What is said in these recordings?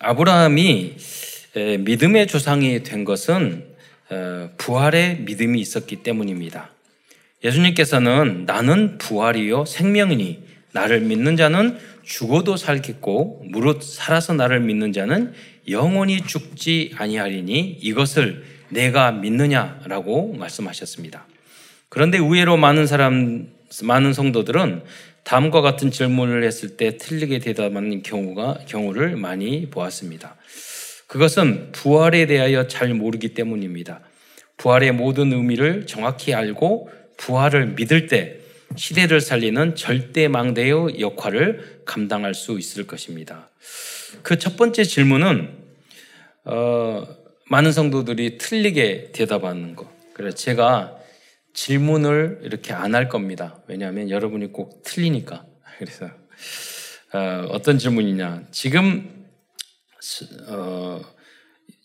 아브라함이 믿음의 조상이 된 것은 어, 부활의 믿음이 있었기 때문입니다. 예수님께서는 나는 부활이요 생명이니 나를 믿는 자는 죽어도 살겠고 무릇 살아서 나를 믿는 자는 영원히 죽지 아니하리니 이것을 내가 믿느냐라고 말씀하셨습니다. 그런데 의외로 많은 사람 많은 성도들은 다음과 같은 질문을 했을 때 틀리게 대답하는 경우가 경우를 많이 보았습니다. 그것은 부활에 대하여 잘 모르기 때문입니다. 부활의 모든 의미를 정확히 알고 부활을 믿을 때 시대를 살리는 절대 망대의 역할을 감당할 수 있을 것입니다. 그 첫 번째 질문은 어, 많은 성도들이 틀리게 대답하는 것. 그래서 제가 질문을 이렇게 안 할 겁니다. 왜냐하면 여러분이 꼭 틀리니까. 그래서 어, 떤 질문이냐? 지금 어,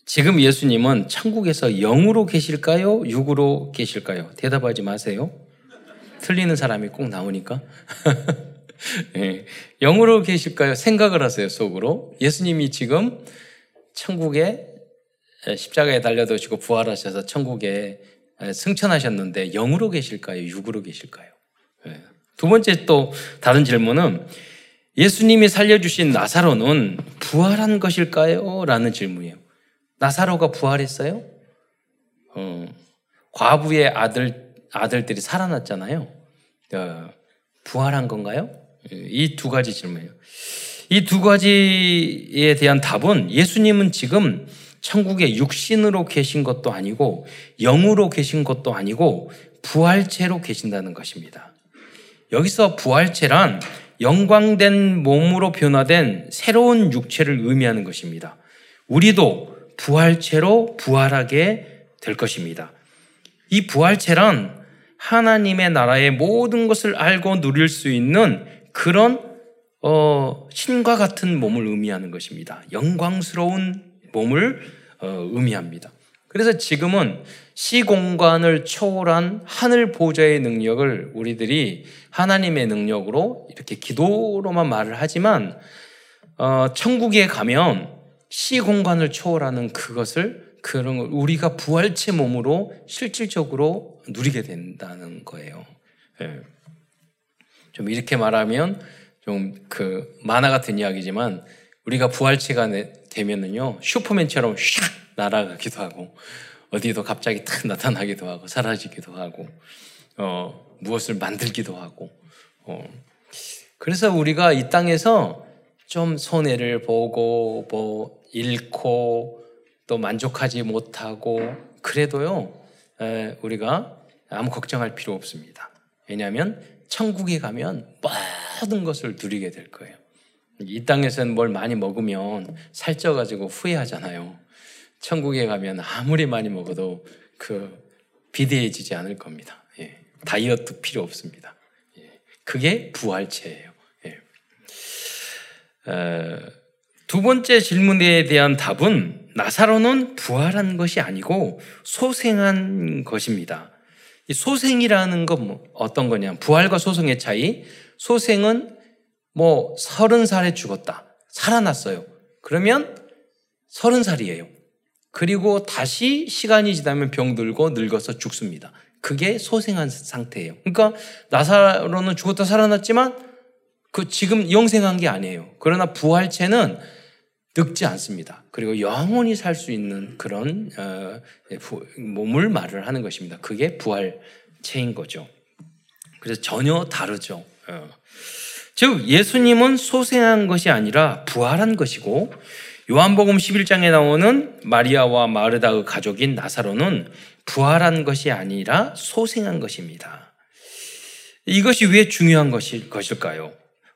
지금 예수님은 천국에서 영으로 계실까요? 육으로 계실까요? 대답하지 마세요. 틀리는 사람이 꼭 나오니까. 네. 영으로 계실까요? 생각을 하세요, 속으로. 예수님이 지금 천국에 십자가에 달려드시고 부활하셔서 천국에 승천하셨는데 영으로 계실까요? 육으로 계실까요? 네. 두 번째 또 다른 질문은 예수님이 살려주신 나사로는 부활한 것일까요? 라는 질문이에요. 나사로가 부활했어요? 어, 과부의 아들, 아들들이 살아났잖아요. 어, 부활한 건가요? 이 두 가지 질문이에요. 이 두 가지에 대한 답은 예수님은 지금 천국에 육신으로 계신 것도 아니고 영으로 계신 것도 아니고 부활체로 계신다는 것입니다. 여기서 부활체란 영광된 몸으로 변화된 새로운 육체를 의미하는 것입니다. 우리도 부활체로 부활하게 될 것입니다. 이 부활체란 하나님의 나라의 모든 것을 알고 누릴 수 있는 그런 어, 신과 같은 몸을 의미하는 것입니다. 영광스러운 몸을 어, 의미합니다. 그래서 지금은 시공간을 초월한 하늘 보좌의 능력을 우리들이 하나님의 능력으로 이렇게 기도로만 말을 하지만 어, 천국에 가면 시공간을 초월하는 그것을 그런 걸 우리가 부활체 몸으로 실질적으로 누리게 된다는 거예요. 예. 좀 이렇게 말하면 좀 그 만화 같은 이야기지만 우리가 부활체가 되면은요 슈퍼맨처럼 샥 날아가기도 하고 어디도 갑자기 탁 나타나기도 하고 사라지기도 하고 어, 무엇을 만들기도 하고 어. 그래서 우리가 이 땅에서 좀 손해를 보고 뭐 잃고 또 만족하지 못하고 그래도요 에, 우리가 아무 걱정할 필요 없습니다. 왜냐하면 천국에 가면 모든 것을 누리게 될 거예요. 이 땅에서는 뭘 많이 먹으면 살쪄가지고 후회하잖아요. 천국에 가면 아무리 많이 먹어도 그 비대해지지 않을 겁니다. 예. 다이어트 필요 없습니다. 예. 그게 부활체예요. 예. 어, 두 번째 질문에 대한 답은 나사로는 부활한 것이 아니고 소생한 것입니다. 소생이라는 건뭐 어떤 거냐? 부활과 소생의 차이. 소생은 뭐 서른 살에 죽었다. 살아났어요. 그러면 서른 살이에요. 그리고 다시 시간이 지나면 병들고 늙어서 죽습니다. 그게 소생한 상태예요. 그러니까 나사로는 죽었다 살아났지만 그 지금 영생한 게 아니에요. 그러나 부활체는 늙지 않습니다. 그리고 영원히 살 수 있는 그런 어, 몸을 말을 하는 것입니다. 그게 부활체인 거죠. 그래서 전혀 다르죠. 어. 즉 예수님은 소생한 것이 아니라 부활한 것이고 요한복음 11장에 나오는 마리아와 마르다의 가족인 나사로는 부활한 것이 아니라 소생한 것입니다. 이것이 왜 중요한 것일, 것일까요?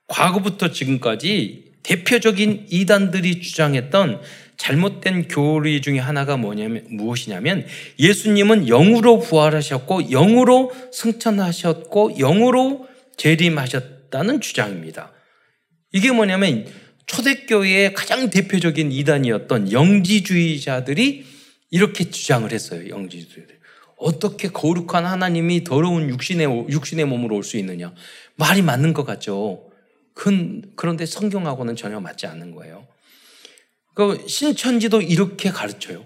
과거부터 지금까지 대표적인 이단들이 주장했던 잘못된 교리 중에 하나가 뭐냐면 무엇이냐면 예수님은 영으로 부활하셨고 영으로 승천하셨고 영으로 재림하셨다 는 주장입니다. 이게 뭐냐면 초대교회의 가장 대표적인 이단이었던 영지주의자들이 이렇게 주장을 했어요. 영지주의들. 어떻게 거룩한 하나님이 더러운 육신의, 육신의 몸으로 올 수 있느냐. 말이 맞는 것 같죠. 그런데 성경하고는 전혀 맞지 않는 거예요. 그 신천지도 이렇게 가르쳐요.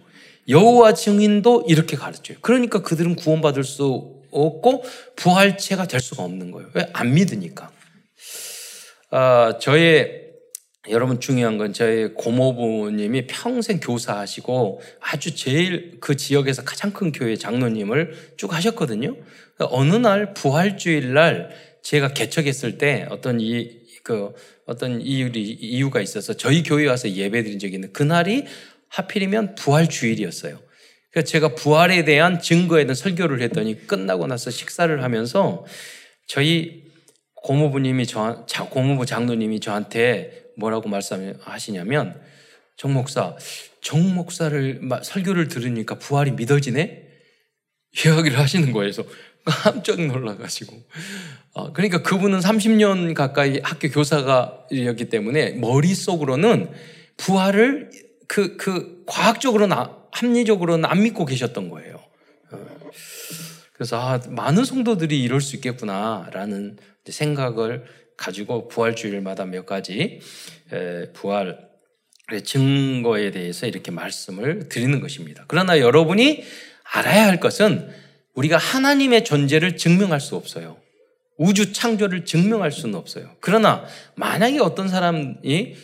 여호와 증인도 이렇게 가르쳐요. 그러니까 그들은 구원받을 수 없고 부활체가 될 수가 없는 거예요. 왜? 안 믿으니까. 아, 저의 여러분 중요한 건 저희 고모부님이 평생 교사하시고 아주 제일 그 지역에서 가장 큰 교회 장로님을 쭉 하셨거든요. 어느 날 부활주일 날 제가 개척했을 때 어떤 이, 그, 어떤 이유리, 이유가 있어서 저희 교회 와서 예배 드린 적이 있는데 그날이 하필이면 부활주일이었어요. 그래서 제가 부활에 대한 증거에 대한 설교를 했더니 끝나고 나서 식사를 하면서 저희 고모부님이 저, 고모부 장로님이 저한테 뭐라고 말씀하시냐면 정 목사, 정 목사를 설교를 들으니까 부활이 믿어지네? 이야기를 하시는 거예요. 그래서 깜짝 놀라가지고. 어, 그러니까 그분은 30년 가까이 학교 교사가였기 때문에 머릿속으로는 부활을 그, 그, 과학적으로는, 합리적으로는 안 믿고 계셨던 거예요. 어. 그래서, 아, 많은 성도들이 이럴 수 있겠구나라는 생각을 가지고 부활주일마다 몇 가지 부활 증거에 대해서 이렇게 말씀을 드리는 것입니다. 그러나 여러분이 알아야 할 것은 우리가 하나님의 존재를 증명할 수 없어요. 우주 창조를 증명할 수는 없어요. 그러나 만약에 어떤 사람이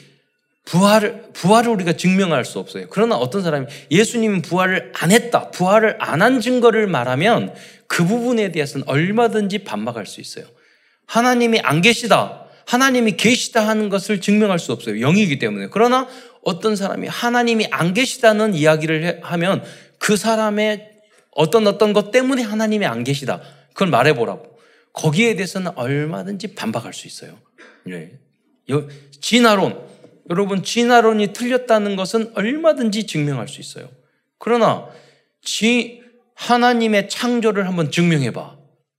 부활을, 부활을 우리가 증명할 수 없어요. 그러나 어떤 사람이 예수님은 부활을 안 했다, 부활을 안 한 증거를 말하면 그 부분에 대해서는 얼마든지 반박할 수 있어요. 하나님이 안 계시다. 하나님이 계시다 하는 것을 증명할 수 없어요. 영이기 때문에. 그러나 어떤 사람이 하나님이 안 계시다는 이야기를 하면 그 사람의 어떤 어떤 것 때문에 하나님이 안 계시다. 그걸 말해보라고. 거기에 대해서는 얼마든지 반박할 수 있어요. 네. 진화론. 여러분, 진화론이 틀렸다는 것은 얼마든지 증명할 수 있어요. 그러나, 지, 하나님의 창조를 한번 증명해봐.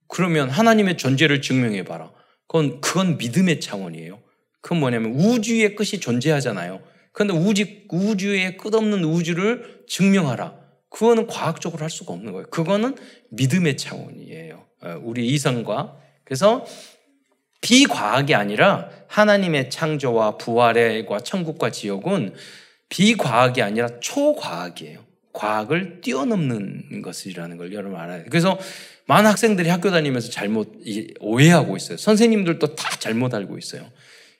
그러면 하나님의 존재를 증명해 봐라. 그건 그건 믿음의 차원이에요. 그건 뭐냐면 우주의 끝이 존재하잖아요. 그런데 우주 우주의 끝없는 우주를 증명하라. 그거는 과학적으로 할 수가 없는 거예요. 그거는 믿음의 차원이에요. 어, 우리 이성과 그래서 비과학이 아니라 하나님의 창조와 부활과 천국과 지옥은 비과학이 아니라 초과학이에요. 과학을 뛰어넘는 것이라는 걸 여러분 알아야 돼요. 그래서 많은 학생들이 학교 다니면서 잘못 오해하고 있어요. 선생님들도 다 잘못 알고 있어요.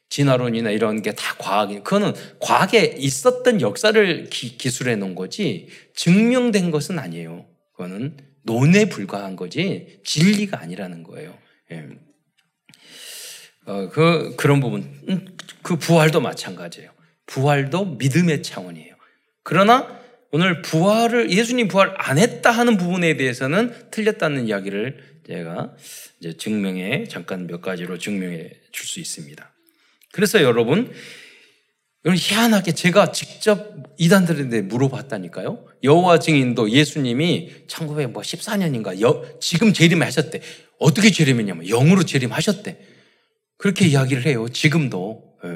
진화론이나 이런 게 다 과학이, 그거는 과학에 있었던 역사를 기, 술해 놓은 거지, 증명된 것은 아니에요. 그거는 논에 불과한 거지, 진리가 아니라는 거예요. 예. 어, 그, 그런 부분. 음, 그 부활도 마찬가지예요. 부활도 믿음의 차원이에요. 그러나 오늘 부활을 예수님 부활 안 했다 하는 부분에 대해서는 틀렸다는 이야기를 제가 이제 증명해 잠깐 몇 가지로 증명해 줄 수 있습니다. 그래서 여러분 여러분 희한하게 제가 직접 이단들한테 물어봤다니까요. 여호와 증인도 예수님이 1914년인가 여, 지금 재림하셨대. 어떻게 재림했냐면 영으로 재림하셨대. 그렇게 이야기를 해요. 지금도 예.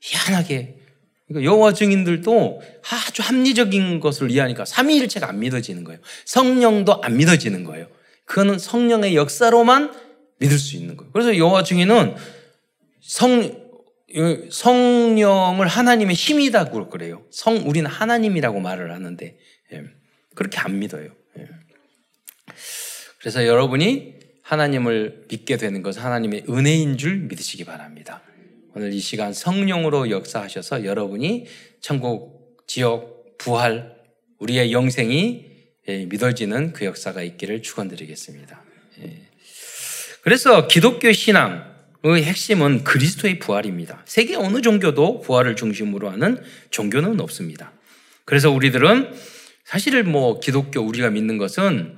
희한하게 그러니까 여호와 증인들도 아주 합리적인 것을 이해하니까 삼위일체가 안 믿어지는 거예요. 성령도 안 믿어지는 거예요. 그거는 성령의 역사로만 믿을 수 있는 거예요. 그래서 여호와 증인은 성 성령을 하나님의 힘이라고 그래요. 성 우리는 하나님이라고 말을 하는데 예, 그렇게 안 믿어요. 예. 그래서 여러분이 하나님을 믿게 되는 것은 하나님의 은혜인 줄 믿으시기 바랍니다. 오늘 이 시간 성령으로 역사하셔서 여러분이 천국, 지역, 부활, 우리의 영생이 예, 믿어지는 그 역사가 있기를 축원드리겠습니다. 예. 그래서 기독교 신앙의 핵심은 그리스도의 부활입니다. 세계 어느 종교도 부활을 중심으로 하는 종교는 없습니다. 그래서 우리들은 사실 뭐 기독교 우리가 믿는 것은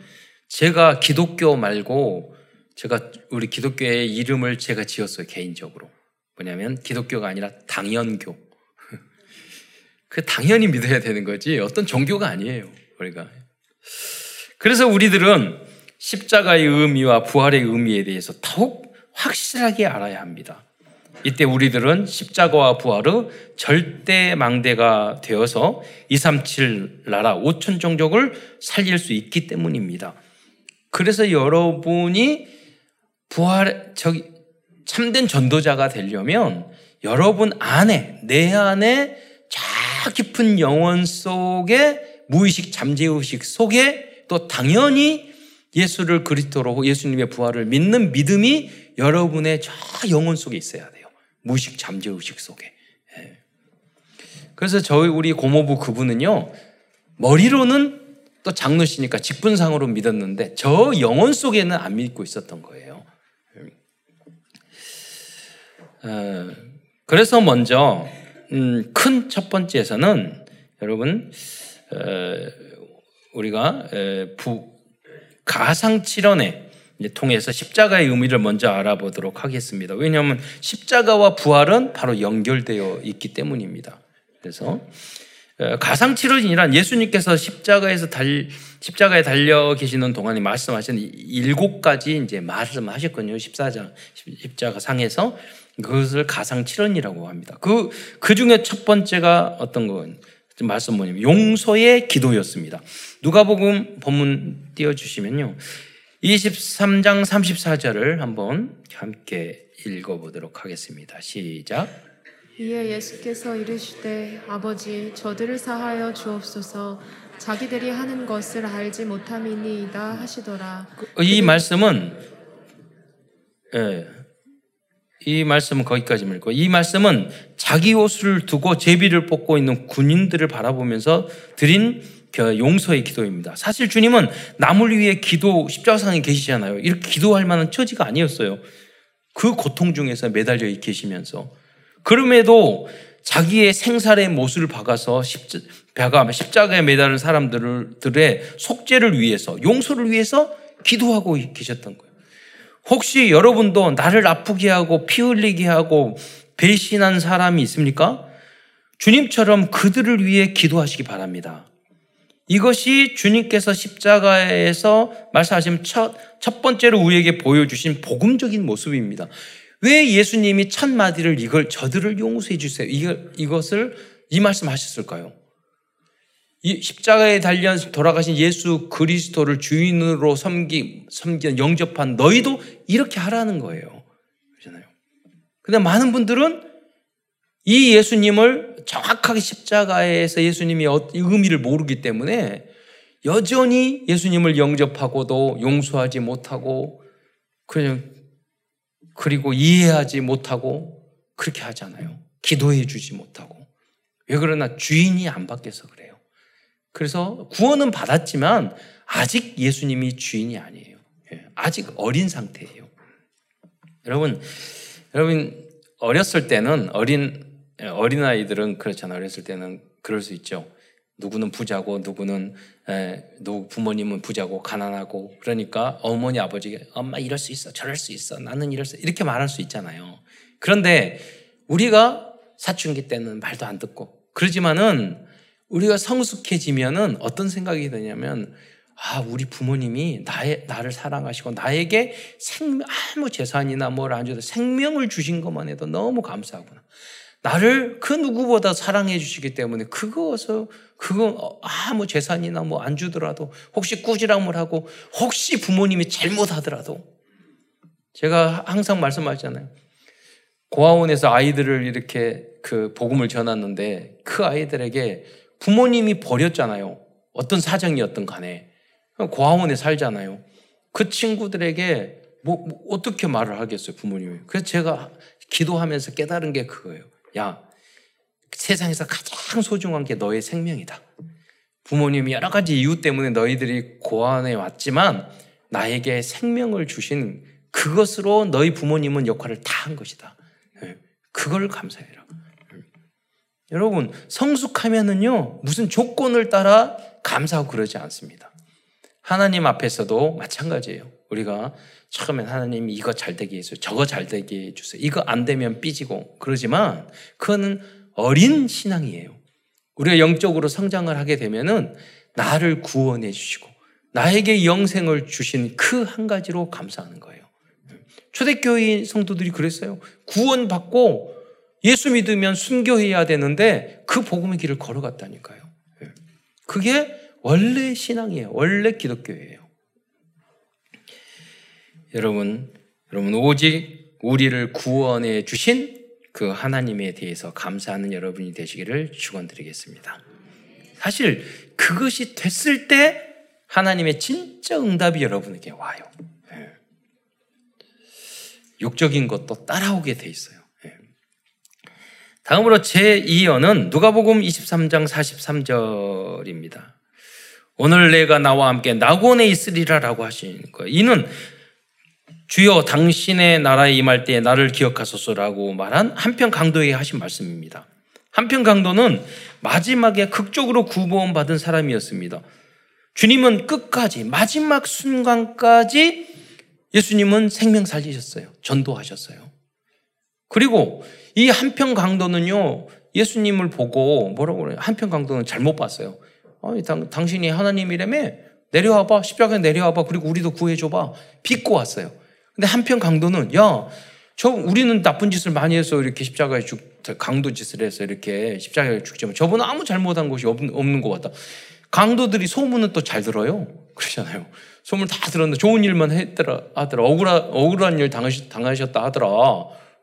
제가 기독교 말고 제가 우리 기독교의 이름을 제가 지었어요 개인적으로. 뭐냐면 기독교가 아니라 당연교. 그 당연히 믿어야 되는 거지 어떤 종교가 아니에요. 우리가. 그래서 우리들은 십자가의 의미와 부활의 의미에 대해서 더욱 확실하게 알아야 합니다. 이때 우리들은 십자가와 부활의 절대 망대가 되어서 237 나라 5천 종족을 살릴 수 있기 때문입니다. 그래서 여러분이 부활, 저기, 참된 전도자가 되려면 여러분 안에, 내 안에 깊은 영혼 속에 무의식 잠재의식 속에 또 당연히 예수를 그리스도로 예수님의 부활을 믿는 믿음이 여러분의 저 영혼 속에 있어야 돼요. 무의식 잠재의식 속에. 예. 그래서 저희 우리 고모부 그분은요 머리로는 또 장로시니까 직분상으로 믿었는데 저 영혼 속에는 안 믿고 있었던 거예요. 어, 그래서 먼저 음, 큰 첫 번째에서는 여러분 어, 우리가 부, 가상칠언에 통해서 십자가의 의미를 먼저 알아보도록 하겠습니다. 왜냐하면 십자가와 부활은 바로 연결되어 있기 때문입니다. 그래서 어, 가상칠언이란 예수님께서 십자가에서 달, 십자가에 달려 계시는 동안에 말씀하신 일곱 가지 이제 말씀하셨거든요. 십사장, 십자가 상에서 그것을 가상 칠언이라고 합니다. 그, 그 중에 첫 번째가 어떤 건 말씀 뭐냐면 용서의 기도였습니다. 누가복음 본문 띄워주시면요. 23장 34절을 한번 함께 읽어보도록 하겠습니다. 시작. 이에 예수께서 이르시되 아버지 저들을 사하여 주옵소서 자기들이 하는 것을 알지 못함이니이다 하시더라. 이 말씀은 예, 이 말씀은 거기까지 읽고 이 말씀은 자기 옷을 두고 제비를 뽑고 있는 군인들을 바라보면서 드린 그 용서의 기도입니다. 사실 주님은 남을 위해 기도 십자가상에 계시잖아요. 이렇게 기도할 만한 처지가 아니었어요. 그 고통 중에서 매달려 계시면서 그럼에도 자기의 생살의 못을 박아서 십자가, 십자가에 매달은 사람들의 속죄를 위해서 용서를 위해서 기도하고 계셨던 거예요. 혹시 여러분도 나를 아프게 하고 피 흘리게 하고 배신한 사람이 있습니까? 주님처럼 그들을 위해 기도하시기 바랍니다. 이것이 주님께서 십자가에서 말씀하신 첫, 첫 번째로 우리에게 보여주신 복음적인 모습입니다. 왜 예수님이 첫 마디를 이걸 저들을 용서해 주세요. 이걸, 이것을 이 말씀 하셨을까요? 이 십자가에 달려 돌아가신 예수 그리스도를 주인으로 섬기, 섬기, 영접한 너희도 이렇게 하라는 거예요. 그렇잖아요. 근데 많은 분들은 이 예수님을 정확하게 십자가에서 예수님이 어, 의미를 모르기 때문에 여전히 예수님을 영접하고도 용서하지 못하고 그냥 그리고 이해하지 못하고 그렇게 하잖아요. 기도해 주지 못하고. 왜 그러나 주인이 안 바뀌어서 그래요. 그래서 구원은 받았지만 아직 예수님이 주인이 아니에요. 예, 아직 어린 상태예요. 여러분, 여러분 어렸을 때는 어린 어린 아이들은 그렇잖아요. 어렸을 때는 그럴 수 있죠. 누구는 부자고 누구는 에, 누구 부모님은 부자고 가난하고 그러니까 어머니 아버지가 엄마 이럴 수 있어 저럴 수 있어 나는 이럴 수 이렇게 말할 수 있잖아요. 그런데 우리가 사춘기 때는 말도 안 듣고 그러지만은 우리가 성숙해지면은 어떤 생각이 드냐면 아, 우리 부모님이 나의, 나를 사랑하시고 나에게 생명, 아무 재산이나 뭘 안 줘도 생명을 주신 것만 해도 너무 감사하구나. 나를 그 누구보다 사랑해 주시기 때문에 그것을, 그거 아무 재산이나 뭐 안 주더라도 혹시 꾸지람을 하고 혹시 부모님이 잘못하더라도 제가 항상 말씀하잖아요. 고아원에서 아이들을 이렇게 그 복음을 전했는데 그 아이들에게 부모님이 버렸잖아요. 어떤 사정이었던 간에. 고아원에 살잖아요. 그 친구들에게 뭐, 뭐, 어떻게 말을 하겠어요, 부모님이. 그래서 제가 기도하면서 깨달은 게 그거예요. 야, 세상에서 가장 소중한 게 너의 생명이다. 부모님이 여러 가지 이유 때문에 너희들이 고아원에 왔지만 나에게 생명을 주신 그것으로 너희 부모님은 역할을 다 한 것이다. 예, 그걸 감사해라. 여러분, 성숙하면은요, 무슨 조건을 따라 감사하고 그러지 않습니다. 하나님 앞에서도 마찬가지예요. 우리가 처음엔 하나님 이거 잘 되게 해주세요. 저거 잘 되게 해주세요. 이거 안 되면 삐지고 그러지만 그거는 어린 신앙이에요. 우리가 영적으로 성장을 하게 되면은 나를 구원해 주시고 나에게 영생을 주신 그 한 가지로 감사하는 거예요. 초대교회 성도들이 그랬어요. 구원받고 예수 믿으면 순교해야 되는데 그 복음의 길을 걸어갔다니까요. 예. 그게 원래 신앙이에요. 원래 기독교예요. 여러분, 여러분 오직 우리를 구원해 주신 그 하나님에 대해서 감사하는 여러분이 되시기를 축원드리겠습니다. 사실 그것이 됐을 때 하나님의 진짜 응답이 여러분에게 와요. 예. 욕적인 것도 따라오게 돼 있어요. 예. 다음으로 제2어는 누가복음 23장 43절입니다. 오늘 내가 나와 함께 낙원에 있으리라라고 하시는 거예요. 이는 주여 당신의 나라에 임할 때 나를 기억하소서라고 말한 한편 강도에게 하신 말씀입니다. 한편 강도는 마지막에 극적으로 구원받은 사람이었습니다. 주님은 끝까지 마지막 순간까지 예수님은 생명 살리셨어요. 전도하셨어요. 그리고 이 한편 강도는요 예수님을 보고 뭐라고 그래요? 한편 강도는 잘못 봤어요. 아니, 당, 당신이 하나님이라며 내려와봐 십자가에 내려와봐 그리고 우리도 구해줘봐 빚고 왔어요. 근데 한편 강도는 야 저 우리는 나쁜 짓을 많이 해서 이렇게 십자가에 죽 강도 짓을 해서 이렇게 십자가에 죽지만 저분은 아무 잘못한 것이 없는, 없는 것 같다. 강도들이 소문은 또 잘 들어요. 그러잖아요. 소문 다 들었는데 좋은 일만 했더라 하더라. 억울한 억울한 일 당하셨, 당하셨다 하더라.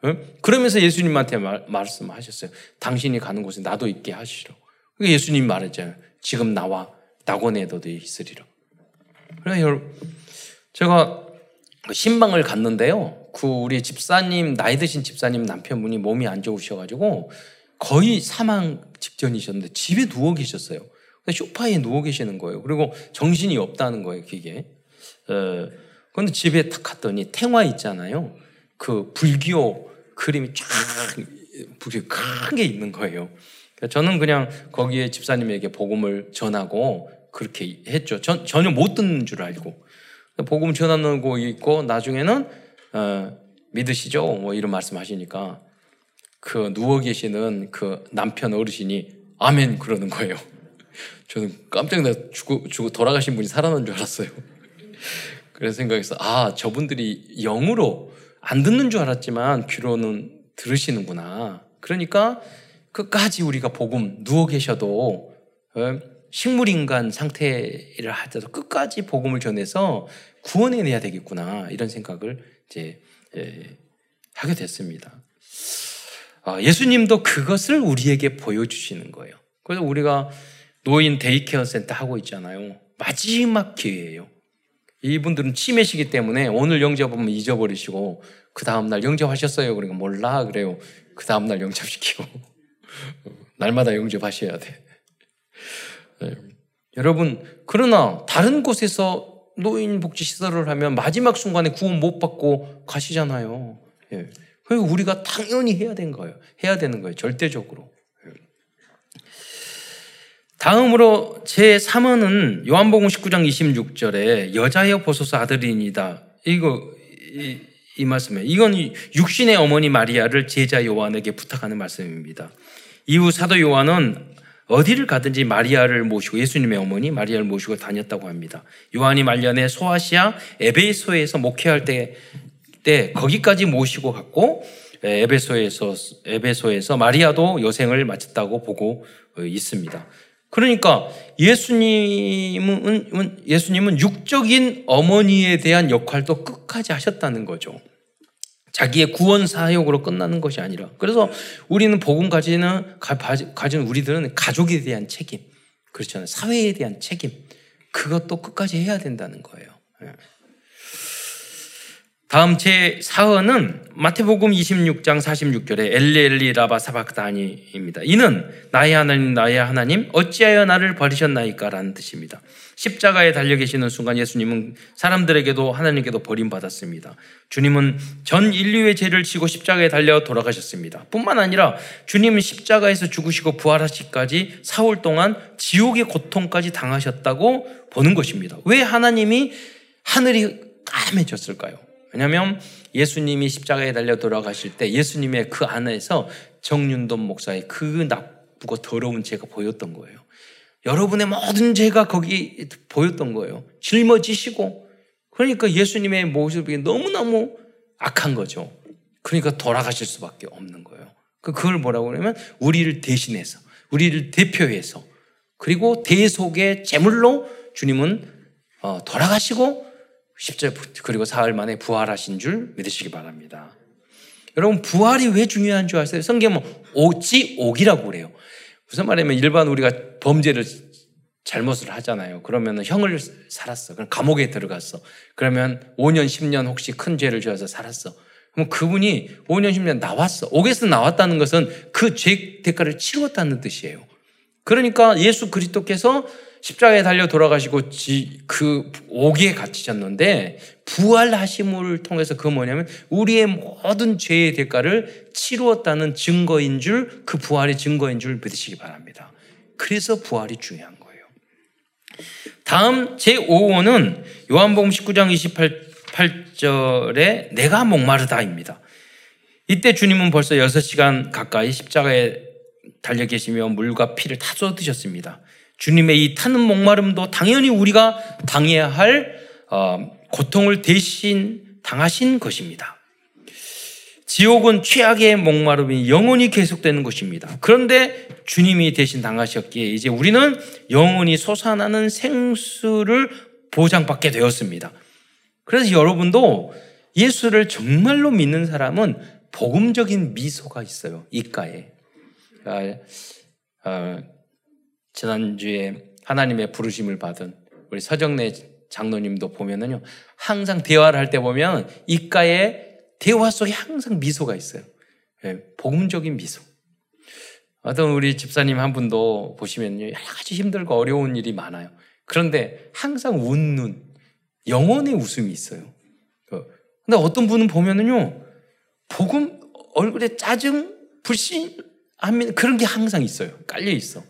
응? 그러면서 예수님한테 말, 말씀하셨어요. 당신이 가는 곳에 나도 있게 하시라. 예수님 말했잖아요. 지금 나와 낙원에 너도 있으리라. 그래 여러분 제가 신방을 갔는데요. 그 우리 집사님 나이 드신 집사님 남편분이 몸이 안 좋으셔가지고 거의 사망 직전이셨는데 집에 누워 계셨어요. 쇼파에 누워 계시는 거예요. 그리고 정신이 없다는 거예요, 그게. 어, 그런데 집에 탁 갔더니 탱화 있잖아요. 그 불교 그림이 쫙큰게 있는 거예요. 저는 그냥 거기에 집사님에게 복음을 전하고 그렇게 했죠. 전, 전혀 못 듣는 줄 알고. 복음 전하고 있고 나중에는 어, 믿으시죠? 뭐 이런 말씀하시니까 그 누워 계시는 그 남편 어르신이 아멘 그러는 거예요. 저는 깜짝 놀라 죽고, 죽고 돌아가신 분이 살아난 줄 알았어요. 그래서 생각해서 아 저분들이 영으로 안 듣는 줄 알았지만 귀로는 들으시는구나. 그러니까 끝까지 우리가 복음 누워 계셔도 어, 식물 인간 상태를 하더라도 끝까지 복음을 전해서 구원해내야 되겠구나 이런 생각을 이제 예, 하게 됐습니다. 아, 예수님도 그것을 우리에게 보여주시는 거예요. 그래서 우리가 노인 daycare 센터 하고 있잖아요. 마지막 기회예요. 이분들은 치매시기 때문에 오늘 영접하면 잊어버리시고 그 다음날 영접하셨어요. 그러니까 몰라 그래요. 그 다음날 영접시키고 날마다 영접하셔야 돼. 네. 여러분 그러나 다른 곳에서 노인복지시설을 하면 마지막 순간에 구원 못 받고 가시잖아요. 예. 그리고 우리가 당연히 해야 되는 거예요. 해야 되는 거예요. 절대적으로. 예. 다음으로 제 3원은 요한복음 19장 26절에 여자여 보소서 아들이니다. 이거 이, 이 말씀에 이건 육신의 어머니 마리아를 제자 요한에게 부탁하는 말씀입니다. 이후 사도 요한은 어디를 가든지 마리아를 모시고 예수님의 어머니 마리아를 모시고 다녔다고 합니다. 요한이 말년에 소아시아 에베소에서 목회할 때, 때 거기까지 모시고 갔고 에베소에서 에베소에서 마리아도 여생을 마쳤다고 보고 있습니다. 그러니까 예수님은 예수님은 육적인 어머니에 대한 역할도 끝까지 하셨다는 거죠. 자기의 구원 사역으로 끝나는 것이 아니라. 그래서 우리는 복음 가지는 가진 우리들은 가족에 대한 책임. 그렇잖아요. 사회에 대한 책임. 그것도 끝까지 해야 된다는 거예요. 예. 다음 제 4어는 마태복음 26장 46절에 엘리엘리 라바 사박다니입니다. 이는 나의 하나님 나의 하나님 어찌하여 나를 버리셨나이까라는 뜻입니다. 십자가에 달려 계시는 순간 예수님은 사람들에게도 하나님께도 버림받았습니다. 주님은 전 인류의 죄를 지고 십자가에 달려 돌아가셨습니다. 뿐만 아니라 주님은 십자가에서 죽으시고 부활하시기까지 사흘 동안 지옥의 고통까지 당하셨다고 보는 것입니다. 왜 하나님이 하늘이 까매졌을까요? 왜냐하면 예수님이 십자가에 달려 돌아가실 때 예수님의 그 안에서 정윤돈 목사의 그 나쁘고 더러운 죄가 보였던 거예요. 여러분의 모든 죄가 거기 보였던 거예요. 짊어지시고 그러니까 예수님의 모습이 너무너무 악한 거죠. 그러니까 돌아가실 수밖에 없는 거예요. 그, 그걸 뭐라고 그러면 우리를 대신해서 우리를 대표해서 그리고 대속의 제물로 주님은 어, 돌아가시고 십자 그리고 사흘 만에 부활하신 줄 믿으시기 바랍니다. 여러분 부활이 왜 중요한 줄 아세요? 성경은 오지 옥이라고 그래요. 무슨 말이냐면 일반 우리가 범죄를 잘못을 하잖아요. 그러면 형을 살았어. 그럼 감옥에 들어갔어. 그러면 5년, 10년 혹시 큰 죄를 지어서 살았어. 그럼 그분이 5년, 10년 나왔어. 옥에서 나왔다는 것은 그 죄 대가를 치렀다는 뜻이에요. 그러니까 예수 그리스도께서 십자가에 달려 돌아가시고 그 옥에 갇히셨는데 부활하심을 통해서 그 뭐냐면 우리의 모든 죄의 대가를 치루었다는 증거인 줄 그 부활의 증거인 줄 믿으시기 바랍니다. 그래서 부활이 중요한 거예요. 다음 제5호는 요한복음 19장 28절에 내가 목마르다입니다. 이때 주님은 벌써 6시간 가까이 십자가에 달려 계시며 물과 피를 다 쏟으셨습니다. 주님의 이 타는 목마름도 당연히 우리가 당해야 할 어, 고통을 대신 당하신 것입니다. 지옥은 최악의 목마름이 영원히 계속되는 것입니다. 그런데 주님이 대신 당하셨기에 이제 우리는 영원히 솟아나는 생수를 보장받게 되었습니다. 그래서 여러분도 예수를 정말로 믿는 사람은 복음적인 미소가 있어요. 입가에. 아, 아, 지난주에 하나님의 부르심을 받은 우리 서정래 장로님도 보면은요, 항상 대화를 할 때 보면 입가에 대화 속에 항상 미소가 있어요. 예, 복음적인 미소. 어떤 우리 집사님 한 분도 보시면요, 여러 가지 힘들고 어려운 일이 많아요. 그런데 항상 웃는 영혼의 웃음이 있어요. 그, 근데 어떤 분은 보면은요, 복음 얼굴에 짜증, 불신, 그런 게 항상 있어요. 깔려 있어.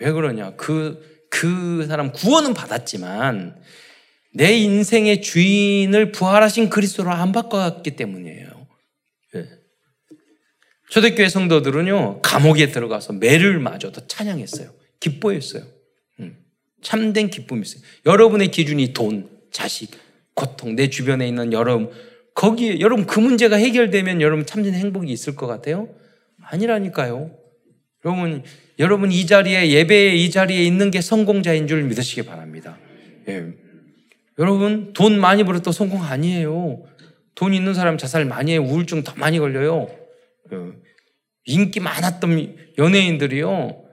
왜 그러냐? 그, 그 사람 구원은 받았지만 내 인생의 주인을 부활하신 그리스도로 안 바꿔왔기 때문이에요. 네. 초대교회 성도들은요, 감옥에 들어가서 매를 맞아도 찬양했어요. 기뻐했어요. 음. 참된 기쁨이 있어요. 여러분의 기준이 돈, 자식, 고통, 내 주변에 있는 여러분, 거기에, 여러분 그 문제가 해결되면 여러분 참된 행복이 있을 것 같아요? 아니라니까요. 여러분, 여러분 이 자리에 예배의 이 자리에 있는 게 성공자인 줄 믿으시기 바랍니다. 예. 여러분 돈 많이 벌어도 성공 아니에요. 돈 있는 사람 자살 많이 해요. 우울증 더 많이 걸려요. 예. 인기 많았던 연예인들이요.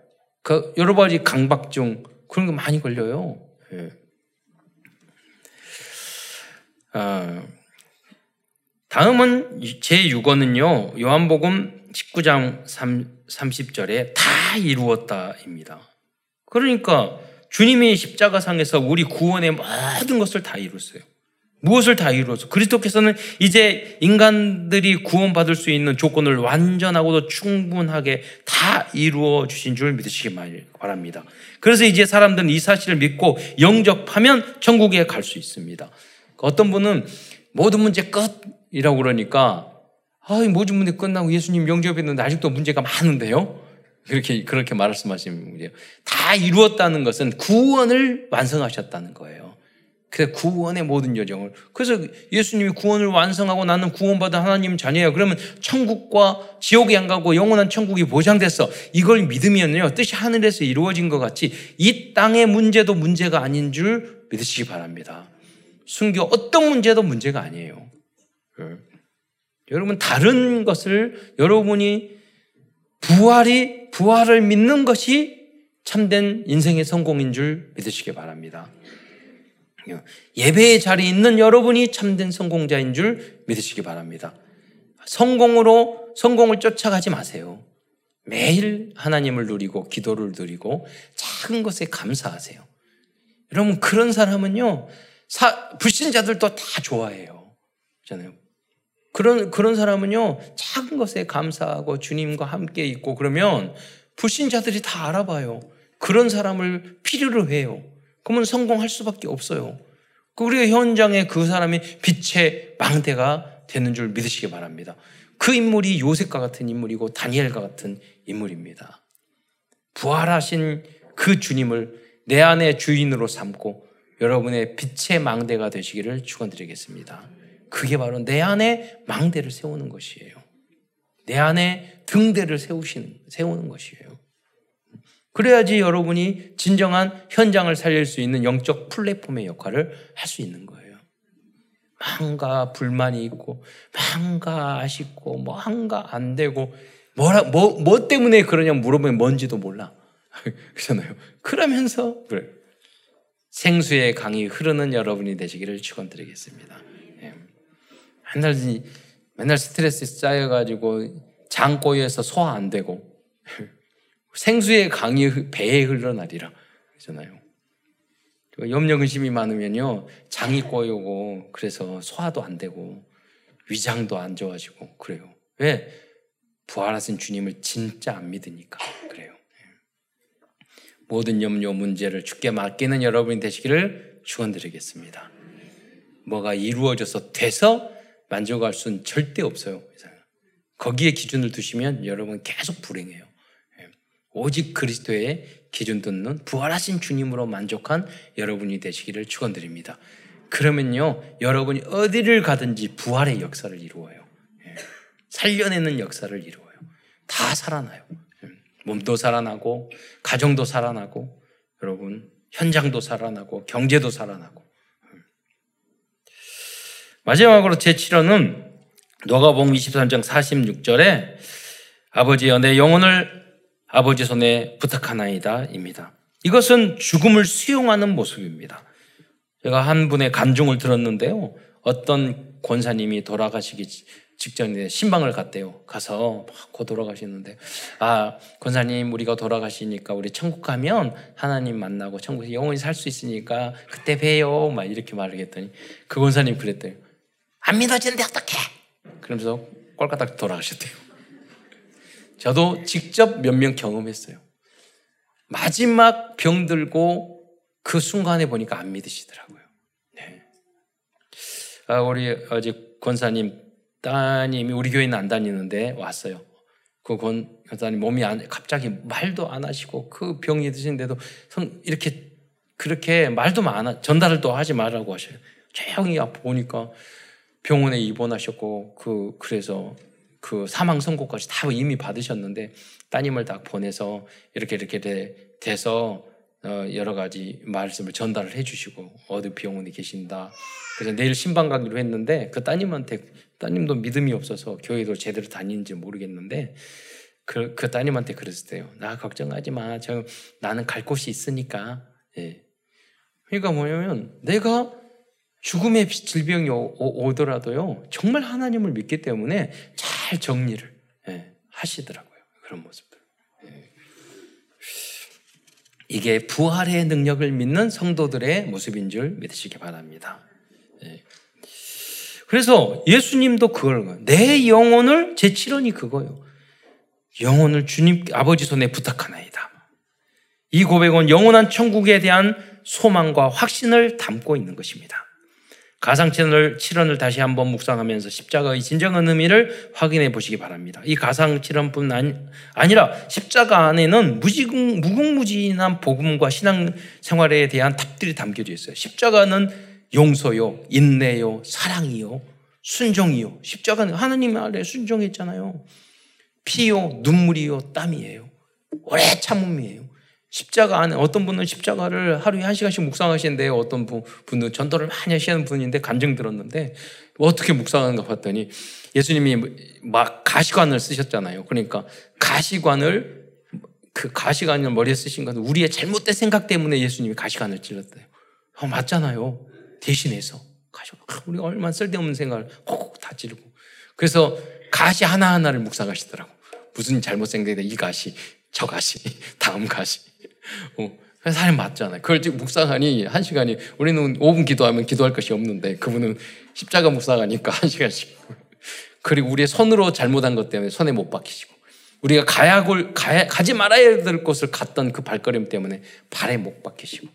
그 여러 가지 강박증 그런 거 많이 걸려요. 예. 아, 다음은 제6어는요. 요한복음 19장 3, 30절에 다 이루었다입니다. 그러니까 주님이 십자가상에서 우리 구원의 모든 것을 다 이뤘어요. 무엇을 다 이루어서 그리스도께서는 이제 인간들이 구원받을 수 있는 조건을 완전하고도 충분하게 다 이루어 주신 줄 믿으시기 바랍니다. 그래서 이제 사람들은 이 사실을 믿고 영접하면 천국에 갈 수 있습니다. 어떤 분은 모든 문제 끝이라고 그러니까 아, 모든 문제 끝나고 예수님 영접했는데 아직도 문제가 많은데요? 그렇게, 그렇게 말씀하시는 거예요. 다 이루었다는 것은 구원을 완성하셨다는 거예요. 그래서 구원의 모든 여정을. 그래서 예수님이 구원을 완성하고 나는 구원받은 하나님 자녀예요. 그러면 천국과 지옥에 안 가고 영원한 천국이 보장됐어. 이걸 믿으면요. 뜻이 하늘에서 이루어진 것 같이 이 땅의 문제도 문제가 아닌 줄 믿으시기 바랍니다. 순교 어떤 문제도 문제가 아니에요. 여러분 다른 것을 여러분이 부활이 부활을 믿는 것이 참된 인생의 성공인 줄 믿으시기 바랍니다. 예배의 자리에 있는 여러분이 참된 성공자인 줄 믿으시기 바랍니다. 성공으로 성공을 쫓아가지 마세요. 매일 하나님을 누리고 기도를 누리고 작은 것에 감사하세요. 여러분 그런 사람은요 사, 불신자들도 다 좋아해요. 잖아요. 그런, 그런 사람은요, 작은 것에 감사하고 주님과 함께 있고 그러면 불신자들이 다 알아봐요. 그런 사람을 필요로 해요. 그러면 성공할 수밖에 없어요. 우리가 현장에 그 사람이 빛의 망대가 되는 줄 믿으시기 바랍니다. 그 인물이 요셉과 같은 인물이고 다니엘과 같은 인물입니다. 부활하신 그 주님을 내 안의 주인으로 삼고 여러분의 빛의 망대가 되시기를 축원드리겠습니다. 그게 바로 내 안에 망대를 세우는 것이에요. 내 안에 등대를 세우시는, 세우는 것이에요. 그래야지 여러분이 진정한 현장을 살릴 수 있는 영적 플랫폼의 역할을 할 수 있는 거예요. 뭔가 불만이 있고, 뭔가 아쉽고, 뭔가 안 되고, 뭐라, 뭐, 뭐 때문에 그러냐 물어보면 뭔지도 몰라. 그렇잖아요. 그러면서, 그래. 생수의 강이 흐르는 여러분이 되시기를 축원드리겠습니다. 예. 맨날, 맨날 스트레스 쌓여가지고 장 꼬여서 소화 안 되고, 생수의 강이 배에 흘러나리라. 그러잖아요. 염려 근심이 많으면요 장이 꼬이고 그래서 소화도 안 되고 위장도 안 좋아지고 그래요. 왜 부활하신 주님을 진짜 안 믿으니까 그래요. 모든 염려 문제를 주께 맡기는 여러분이 되시기를 축원드리겠습니다. 뭐가 이루어져서 돼서 만족할 수는 절대 없어요. 거기에 기준을 두시면 여러분 계속 불행해요. 오직 그리스도의 기준 듣는 부활하신 주님으로 만족한 여러분이 되시기를 축원드립니다. 그러면요, 여러분이 어디를 가든지 부활의 역사를 이루어요. 예. 살려내는 역사를 이루어요. 다 살아나요. 예. 몸도 살아나고, 가정도 살아나고, 여러분, 현장도 살아나고, 경제도 살아나고. 예. 마지막으로 제 7호는 노가봉 23장 46절에 아버지여 내 영혼을 아버지 손에 부탁하나이다입니다. 이것은 죽음을 수용하는 모습입니다. 제가 한 분의 간증을 들었는데요. 어떤 권사님이 돌아가시기 직전에 신방을 갔대요. 가서 막곧 돌아가시는데 아 권사님 우리가 돌아가시니까 우리 천국 가면 하나님 만나고 천국에서 영원히 살 수 있으니까 그때 봬요. 막 이렇게 말을 했더니 그 권사님 그랬대요. 안 믿어지는데 어떡해? 그러면서 꼴까딱 돌아가셨대요. 저도 직접 몇 명 경험했어요. 마지막 병 들고 그 순간에 보니까 안 믿으시더라고요. 네. 아, 우리 어제 권사님 따님이 우리 교회는 안 다니는데 왔어요. 그 권, 권사님 몸이 안, 갑자기 말도 안 하시고 그 병이 드시는데도 이렇게 그렇게 말도 안 전달을 또 하지 말라고 하셔요. 조용히 보니까 병원에 입원하셨고 그 그래서 그 사망 선고까지 다 이미 받으셨는데 따님을 딱 보내서 이렇게 이렇게 돼, 돼서 어, 여러 가지 말씀을 전달을 해주시고 어디 병원에 계신다. 그래서 내일 신방 가기로 했는데 그 따님한테 따님도 믿음이 없어서 교회도 제대로 다니는지 모르겠는데 그, 그 따님한테 그랬어요. 나 걱정하지 마. 저 나는 갈 곳이 있으니까. 예. 그러니까 뭐냐면 내가 죽음의 질병이 오, 더라도요 정말 하나님을 믿기 때문에 잘 정리를 예, 하시더라고요. 그런 모습들. 예. 이게 부활의 능력을 믿는 성도들의 모습인 줄 믿으시기 바랍니다. 예. 그래서 예수님도 그걸 내 영혼을 제 7원이 그거요. 영혼을 주님 아버지 손에 부탁하나이다. 이 고백은 영원한 천국에 대한 소망과 확신을 담고 있는 것입니다. 가상칠언을 칠언을 다시 한번 묵상하면서 십자가의 진정한 의미를 확인해 보시기 바랍니다. 이 가상칠언뿐 아니, 라 십자가 안에는 무지궁, 무궁무진한 복음과 신앙 생활에 대한 답들이 담겨져 있어요. 십자가는 용서요, 인내요, 사랑이요, 순종이요. 십자가는 하나님 아래 순종했잖아요. 피요, 눈물이요, 땀이에요. 오래 참음이에요. 십자가 안에 어떤 분은 십자가를 하루에 한 시간씩 묵상하시는데 어떤 분, 분은 전도를 많이 하시는 분인데 간증 들었는데 어떻게 묵상하는가 봤더니 예수님이 막 가시관을 쓰셨잖아요. 그러니까 가시관을 그 가시관을 머리에 쓰신 것은 우리의 잘못된 생각 때문에 예수님이 가시관을 찔렀대요. 어, 맞잖아요. 대신해서 가시 아, 우리가 얼마나 쓸데없는 생각을 콕콕 다 찌르고 그래서 가시 하나 하나를 묵상하시더라고. 무슨 잘못 생각이 이 가시, 저 가시, 다음 가시. 어, 사람이 맞잖아요. 그걸 지금 묵상하니 한 시간이 우리는 5분 기도하면 기도할 것이 없는데 그분은 십자가 묵상하니까 한 시간씩. 그리고 우리의 손으로 잘못한 것 때문에 손에 못 박히시고 우리가 가야 골 가야, 가지 말아야 될 곳을 갔던 그 발걸음 때문에 발에 못 박히시고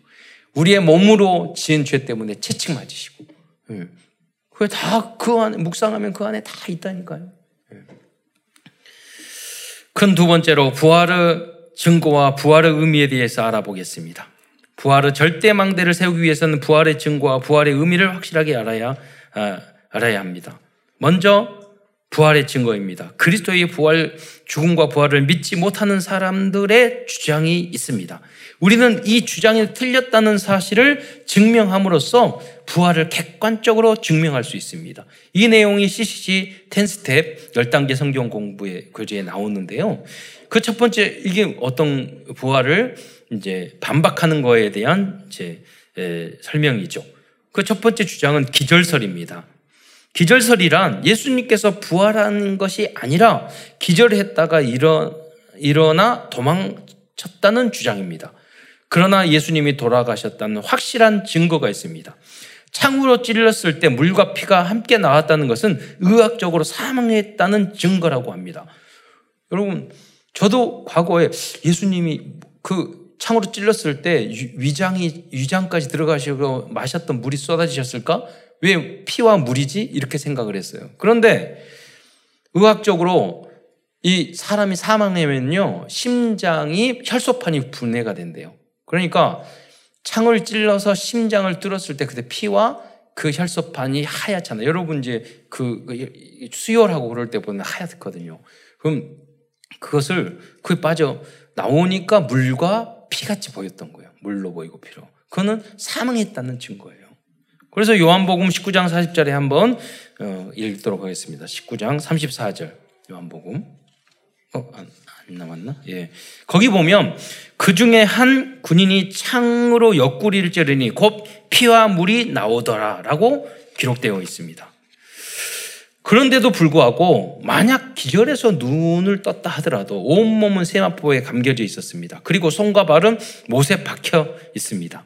우리의 몸으로 지은 죄 때문에 채찍 맞으시고 예. 그게 다 그 안에 묵상하면 그 안에 다 있다니까요. 예. 큰두 번째로 부활을 증거와 부활의 의미에 대해서 알아보겠습니다. 부활의 절대 망대를 세우기 위해서는 부활의 증거와 부활의 의미를 확실하게 알아야 아, 알아야 합니다. 먼저 부활의 증거입니다. 그리스도의 부활, 죽음과 부활을 믿지 못하는 사람들의 주장이 있습니다. 우리는 이 주장이 틀렸다는 사실을 증명함으로써 부활을 객관적으로 증명할 수 있습니다. 이 내용이 CCC 10스텝 10단계 성경 공부의 교재에 나오는데요. 그 첫 번째, 이게 어떤 부활을 이제 반박하는 거에 대한 이제 설명이죠. 그 첫 번째 주장은 기절설입니다. 기절설이란 예수님께서 부활한 것이 아니라 기절했다가 일어, 일어나 도망쳤다는 주장입니다. 그러나 예수님이 돌아가셨다는 확실한 증거가 있습니다. 창으로 찔렀을 때 물과 피가 함께 나왔다는 것은 의학적으로 사망했다는 증거라고 합니다. 여러분, 저도 과거에 예수님이 그 창으로 찔렀을 때 위장이 위장까지 들어가시고 마셨던 물이 쏟아지셨을까? 왜 피와 물이지? 이렇게 생각을 했어요. 그런데 의학적으로 이 사람이 사망하면요 심장이 혈소판이 분해가 된대요. 그러니까 창을 찔러서 심장을 뚫었을 때 그때 피와 그 혈소판이 하얗잖아요. 여러분 이제 그, 그 수혈하고 그럴 때 보면 하얗거든요. 그럼 그것을 그에 빠져 나오니까 물과 피같이 보였던 거예요. 물로 보이고 피로. 그거는 사망했다는 증거예요. 그래서 요한복음 19장 40절에 한번 어, 읽도록 하겠습니다. 19장 34절 요한복음. 어, 안, 안 남았나? 예. 거기 보면 그 중에 한 군인이 창으로 옆구리를 찌르니 곧 피와 물이 나오더라라고 기록되어 있습니다. 그런데도 불구하고 만약 기절해서 눈을 떴다 하더라도 온몸은 세마포에 감겨져 있었습니다. 그리고 손과 발은 못에 박혀 있습니다.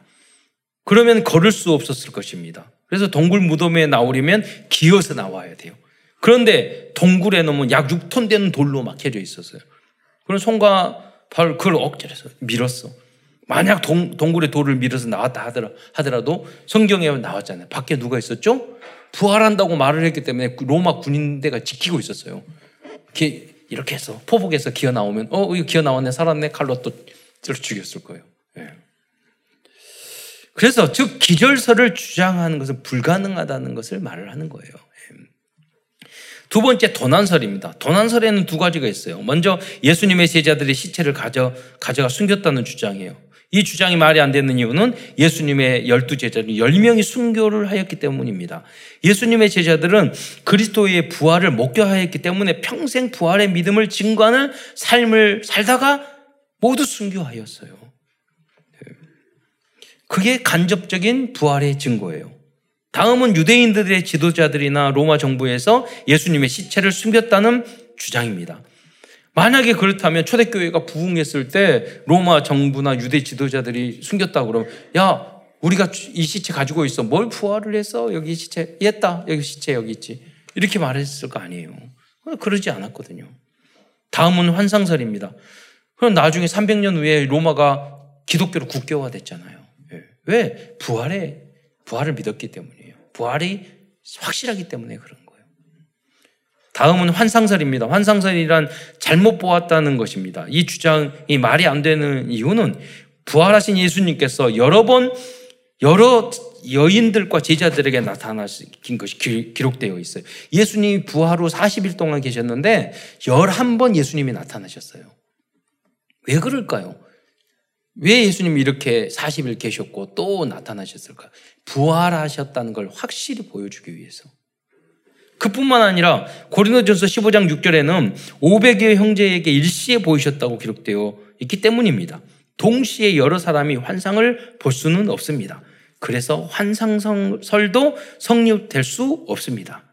그러면 걸을 수 없었을 것입니다. 그래서 동굴 무덤에 나오려면 기어서 나와야 돼요. 그런데 동굴에 넣으면 약 6톤 되는 돌로 막혀져 있었어요. 그럼 손과 발 그걸 억지로 해서 밀었어. 만약 동, 동굴에 돌을 밀어서 나왔다 하더라, 하더라도 성경에 나왔잖아요. 밖에 누가 있었죠? 부활한다고 말을 했기 때문에 로마 군인대가 지키고 있었어요. 이렇게, 이렇게 해서 포복에서 기어 나오면 어 이거 기어 나왔네 살았네 칼로 또 죽였을 거예요. 네. 그래서 즉 기절설을 주장하는 것은 불가능하다는 것을 말을 하는 거예요. 예. 두 번째 도난설입니다. 도난설에는 두 가지가 있어요. 먼저 예수님의 제자들이 시체를 가져 가져가 숨겼다는 주장이에요. 이 주장이 말이 안 되는 이유는 예수님의 열두 제자들 열명이 순교를 하였기 때문입니다. 예수님의 제자들은 그리스도의 부활을 목격하였기 때문에 평생 부활의 믿음을 증거하는 삶을 살다가 모두 순교하였어요. 그게 간접적인 부활의 증거예요. 다음은 유대인들의 지도자들이나 로마 정부에서 예수님의 시체를 숨겼다는 주장입니다. 만약에 그렇다면 초대교회가 부흥했을 때 로마 정부나 유대 지도자들이 숨겼다 그러면 야 우리가 이 시체 가지고 있어 뭘 부활을 해서 여기 시체 했다 여기 시체 여기 있지 이렇게 말했을 거 아니에요. 그러지 않았거든요. 다음은 환상설입니다. 그럼 나중에 300년 후에 로마가 기독교로 국교화됐잖아요. 예. 왜 부활에 부활을 믿었기 때문이에요. 부활이 확실하기 때문에 그런 다음은 환상설입니다. 환상설이란 잘못 보았다는 것입니다. 이 주장이 말이 안 되는 이유는 부활하신 예수님께서 여러 번 여러 여인들과 제자들에게 나타나신 것이 기 록되어 있어요. 예수님이 부활 후 40일 동안 계셨는데 11번 예수님이 나타나셨어요. 왜 그럴까요? 왜 예수님이 이렇게 40일 계셨고 또 나타나셨을까? 부활하셨다는 걸 확실히 보여주기 위해서. 그뿐만 아니라 고린도전서 15장 6절에는 500여 형제에게 일시에 보이셨다고 기록되어 있기 때문입니다. 동시에 여러 사람이 환상을 볼 수는 없습니다. 그래서 환상설도 성립될 수 없습니다.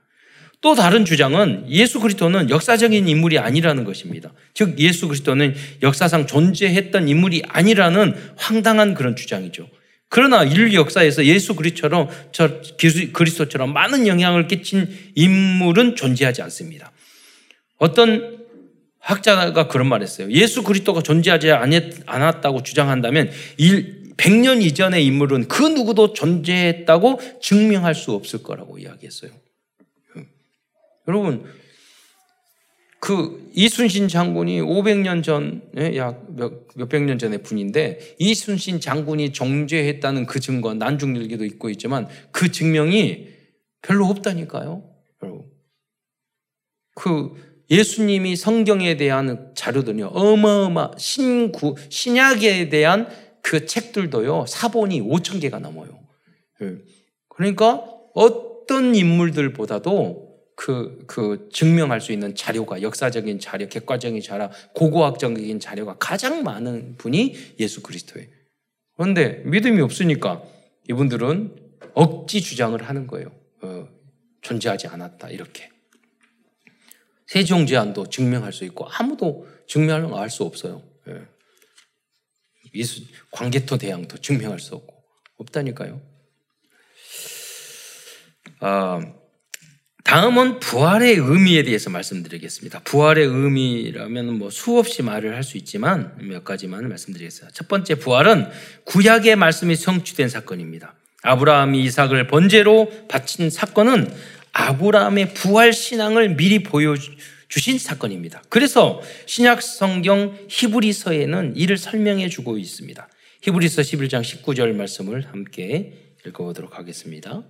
또 다른 주장은 예수 그리스도는 역사적인 인물이 아니라는 것입니다. 즉 예수 그리스도는 역사상 존재했던 인물이 아니라는 황당한 그런 주장이죠. 그러나 인류 역사에서 예수 그리스도처럼 저 그리스도처럼 많은 영향을 끼친 인물은 존재하지 않습니다. 어떤 학자가 그런 말했어요. 예수 그리스도가 존재하지 않았다고 주장한다면 100년 이전의 인물은 그 누구도 존재했다고 증명할 수 없을 거라고 이야기했어요. 여러분 그 이순신 장군이 500년 전, 예, 약 몇, 몇백 년 전의 분인데 이순신 장군이 정죄했다는 그 증거, 난중일기도 있고 있지만 그 증명이 별로 없다니까요. 여러분. 그 예수님이 성경에 대한 자료들요 어마어마 신구 신약에 대한 그 책들도요 사본이 5천 개가 넘어요. 예. 그러니까 어떤 인물들보다도 그, 그 증명할 수 있는 자료가 역사적인 자료, 객관적인 자료, 고고학적인 자료가 가장 많은 분이 예수 그리스도예요. 그런데 믿음이 없으니까 이분들은 억지 주장을 하는 거예요. 어, 존재하지 않았다 이렇게. 세종 제한도 증명할 수 있고 아무도 증명할 수 없어요. 예. 예수 광개토 대왕도 증명할 수 없고 없다니까요. 아, 다음은 부활의 의미에 대해서 말씀드리겠습니다. 부활의 의미라면 뭐 수없이 말을 할 수 있지만 몇 가지만 말씀드리겠습니다. 첫 번째 부활은 구약의 말씀이 성취된 사건입니다. 아브라함이 이삭을 번제로 바친 사건은 아브라함의 부활 신앙을 미리 보여주신 사건입니다. 그래서 신약 성경 히브리서에는 이를 설명해 주고 있습니다. 히브리서 11장 19절 말씀을 함께 읽어보도록 하겠습니다.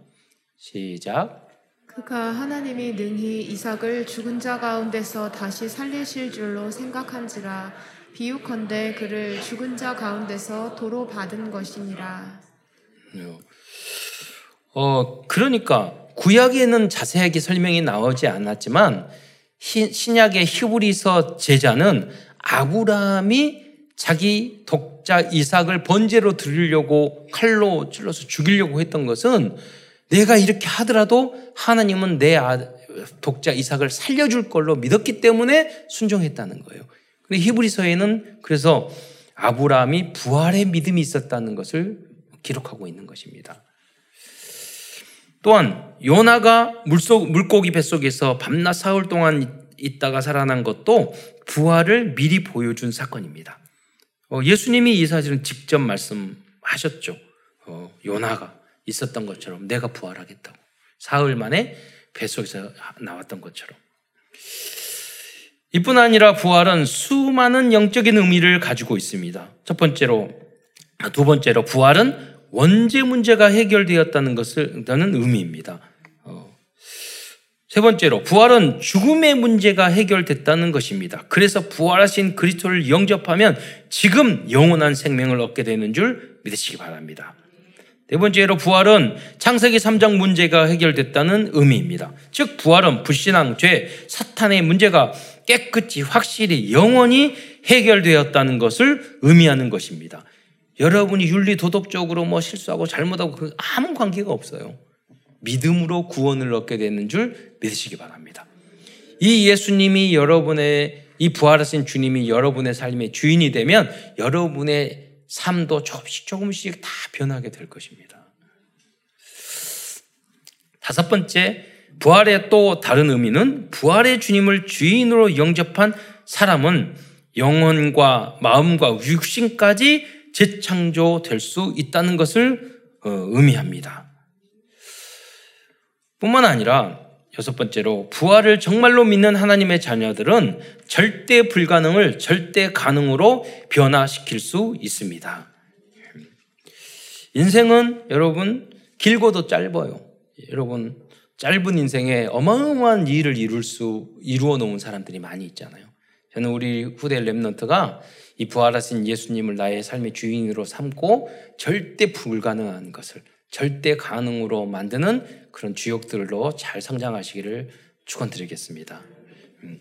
시작. 그가 하나님이 능히 이삭을 죽은 자 가운데서 다시 살리실 줄로 생각한지라 비유컨대 그를 죽은 자 가운데서 도로 받은 것이니라. 어 그러니까 구약에는 자세하게 설명이 나오지 않았지만 신약의 히브리서 제자는 아브라함이 자기 독자 이삭을 번제로 드리려고 칼로 찔러서 죽이려고 했던 것은 내가 이렇게 하더라도 하나님은 내 아, 독자 이삭을 살려줄 걸로 믿었기 때문에 순종했다는 거예요. 근데 히브리서에는 그래서 아브라함이 부활의 믿음이 있었다는 것을 기록하고 있는 것입니다. 또한 요나가 물속 물고기 뱃속에서 밤낮 사흘 동안 있다가 살아난 것도 부활을 미리 보여준 사건입니다. 어, 예수님이 이 사실은 직접 말씀하셨죠. 어, 요나가 있었던 것처럼 내가 부활하겠다고. 사흘 만에 뱃속에서 나왔던 것처럼. 이뿐 아니라 부활은 수많은 영적인 의미를 가지고 있습니다. 첫 번째로, 두 번째로 부활은 원죄 문제가 해결되었다는 것을 다는 의미입니다. 어. 세 번째로 부활은 죽음의 문제가 해결됐다는 것입니다. 그래서 부활하신 그리스도를 영접하면 지금 영원한 생명을 얻게 되는 줄 믿으시기 바랍니다. 네 번째로 부활은 창세기 3장 문제가 해결됐다는 의미입니다. 즉 부활은 불신앙, 죄, 사탄의 문제가 깨끗이 확실히 영원히 해결되었다는 것을 의미하는 것입니다. 여러분이 윤리 도덕적으로 뭐 실수하고 잘못하고 그 아무 관계가 없어요. 믿음으로 구원을 얻게 되는 줄 믿으시기 바랍니다. 이 예수님이 여러분의 이 부활하신 주님이 여러분의 삶의 주인이 되면 여러분의 삶도 조금씩 조금씩 다 변하게 될 것입니다. 다섯 번째, 부활의 또 다른 의미는 부활의 주님을 주인으로 영접한 사람은 영혼과 마음과 육신까지 재창조될 수 있다는 것을 어, 의미합니다. 뿐만 아니라 여섯 번째로 부활을 정말로 믿는 하나님의 자녀들은 절대 불가능을 절대 가능으로 변화시킬 수 있습니다. 인생은 여러분 길고도 짧아요. 여러분 짧은 인생에 어마어마한 일을 이룰 수 이루어 놓은 사람들이 많이 있잖아요. 저는 우리 후대 랩런트가 이 부활하신 예수님을 나의 삶의 주인으로 삼고 절대 불가능한 것을 절대 가능으로 만드는 그런 주역들로 잘 성장하시기를 축원드리겠습니다. 음.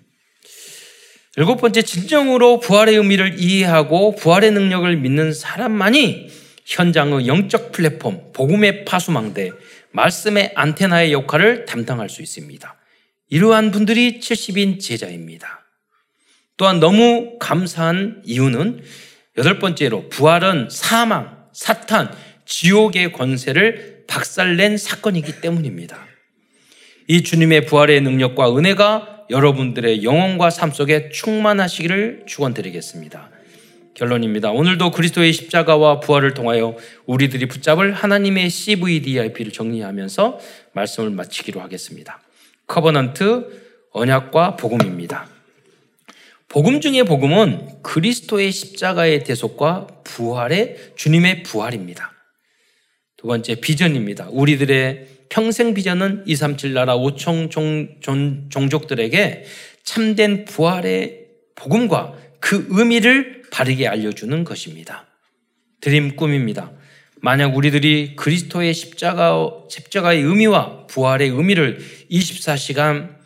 일곱 번째 진정으로 부활의 의미를 이해하고 부활의 능력을 믿는 사람만이 현장의 영적 플랫폼, 복음의 파수망대, 말씀의 안테나의 역할을 담당할 수 있습니다. 이러한 분들이 70인 제자입니다. 또한 너무 감사한 이유는 여덟 번째로 부활은 사망, 사탄, 지옥의 권세를 박살낸 사건이기 때문입니다. 이 주님의 부활의 능력과 은혜가 여러분들의 영혼과 삶 속에 충만하시기를 축원드리겠습니다. 결론입니다. 오늘도 그리스도의 십자가와 부활을 통하여 우리들이 붙잡을 하나님의 CVDIP를 정리하면서 말씀을 마치기로 하겠습니다. Covenant 언약과 복음입니다. 복음 중의 복음은 그리스도의 십자가의 대속과 부활의 주님의 부활입니다. 두 번째 비전입니다. 우리들의 평생 비전은 237 나라 5천 종족들에게 참된 부활의 복음과 그 의미를 바르게 알려주는 것입니다. 드림 꿈입니다. 만약 우리들이 그리스도의 십자가, 십자가의 의미와 부활의 의미를 24시간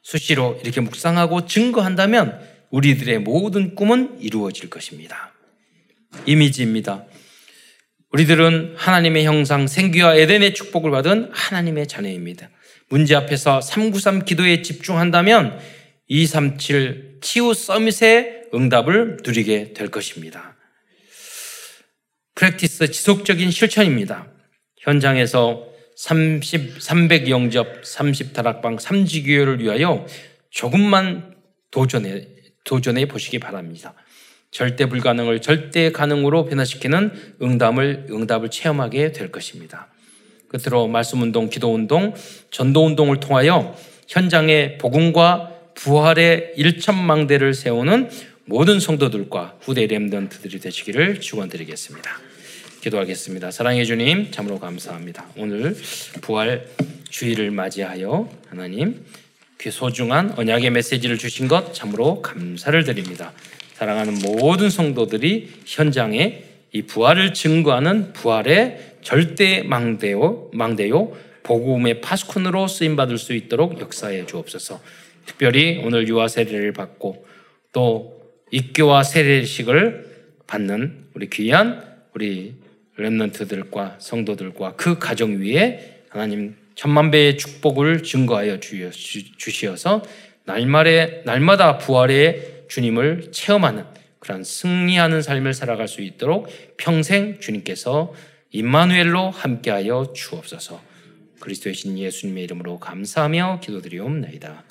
수시로 이렇게 묵상하고 증거한다면 우리들의 모든 꿈은 이루어질 것입니다. 이미지입니다. 우리들은 하나님의 형상, 생기와 에덴의 축복을 받은 하나님의 자녀입니다. 문제 앞에서 393 기도에 집중한다면 237 치유 서밋의 응답을 누리게 될 것입니다. 프랙티스 지속적인 실천입니다. 현장에서 30, 300 영접, 30 다락방, 3지교회를 위하여 조금만 도전해, 도전해 보시기 바랍니다. 절대 불가능을 절대 가능으로 변화시키는 응답을, 응답을 체험하게 될 것입니다. 끝으로 말씀 운동, 기도 운동, 전도 운동을 통하여 현장의 복음과 부활의 일천망대를 세우는 모든 성도들과 후대 렘던트들이 되시기를 축원드리겠습니다. 기도하겠습니다. 사랑해 주님, 참으로 감사합니다. 오늘 부활 주일을 맞이하여 하나님 그 소중한 언약의 메시지를 주신 것 참으로 감사를 드립니다. 사랑하는 모든 성도들이 현장에 이 부활을 증거하는 부활의 절대 망대요, 망대요, 복음의 파수꾼으로 쓰임 받을 수 있도록 역사해 주옵소서. 특별히 오늘 유아 세례를 받고 또 입교와 세례식을 받는 우리 귀한 우리 렘넌트들과 성도들과 그 가정 위에 하나님 천만 배의 축복을 증거하여 주시어서 날마다 부활의 주님을 체험하는 그런 승리하는 삶을 살아갈 수 있도록 평생 주님께서 임마누엘로 함께하여 주옵소서. 그리스도의 신 예수님의 이름으로 감사하며 기도드리옵나이다.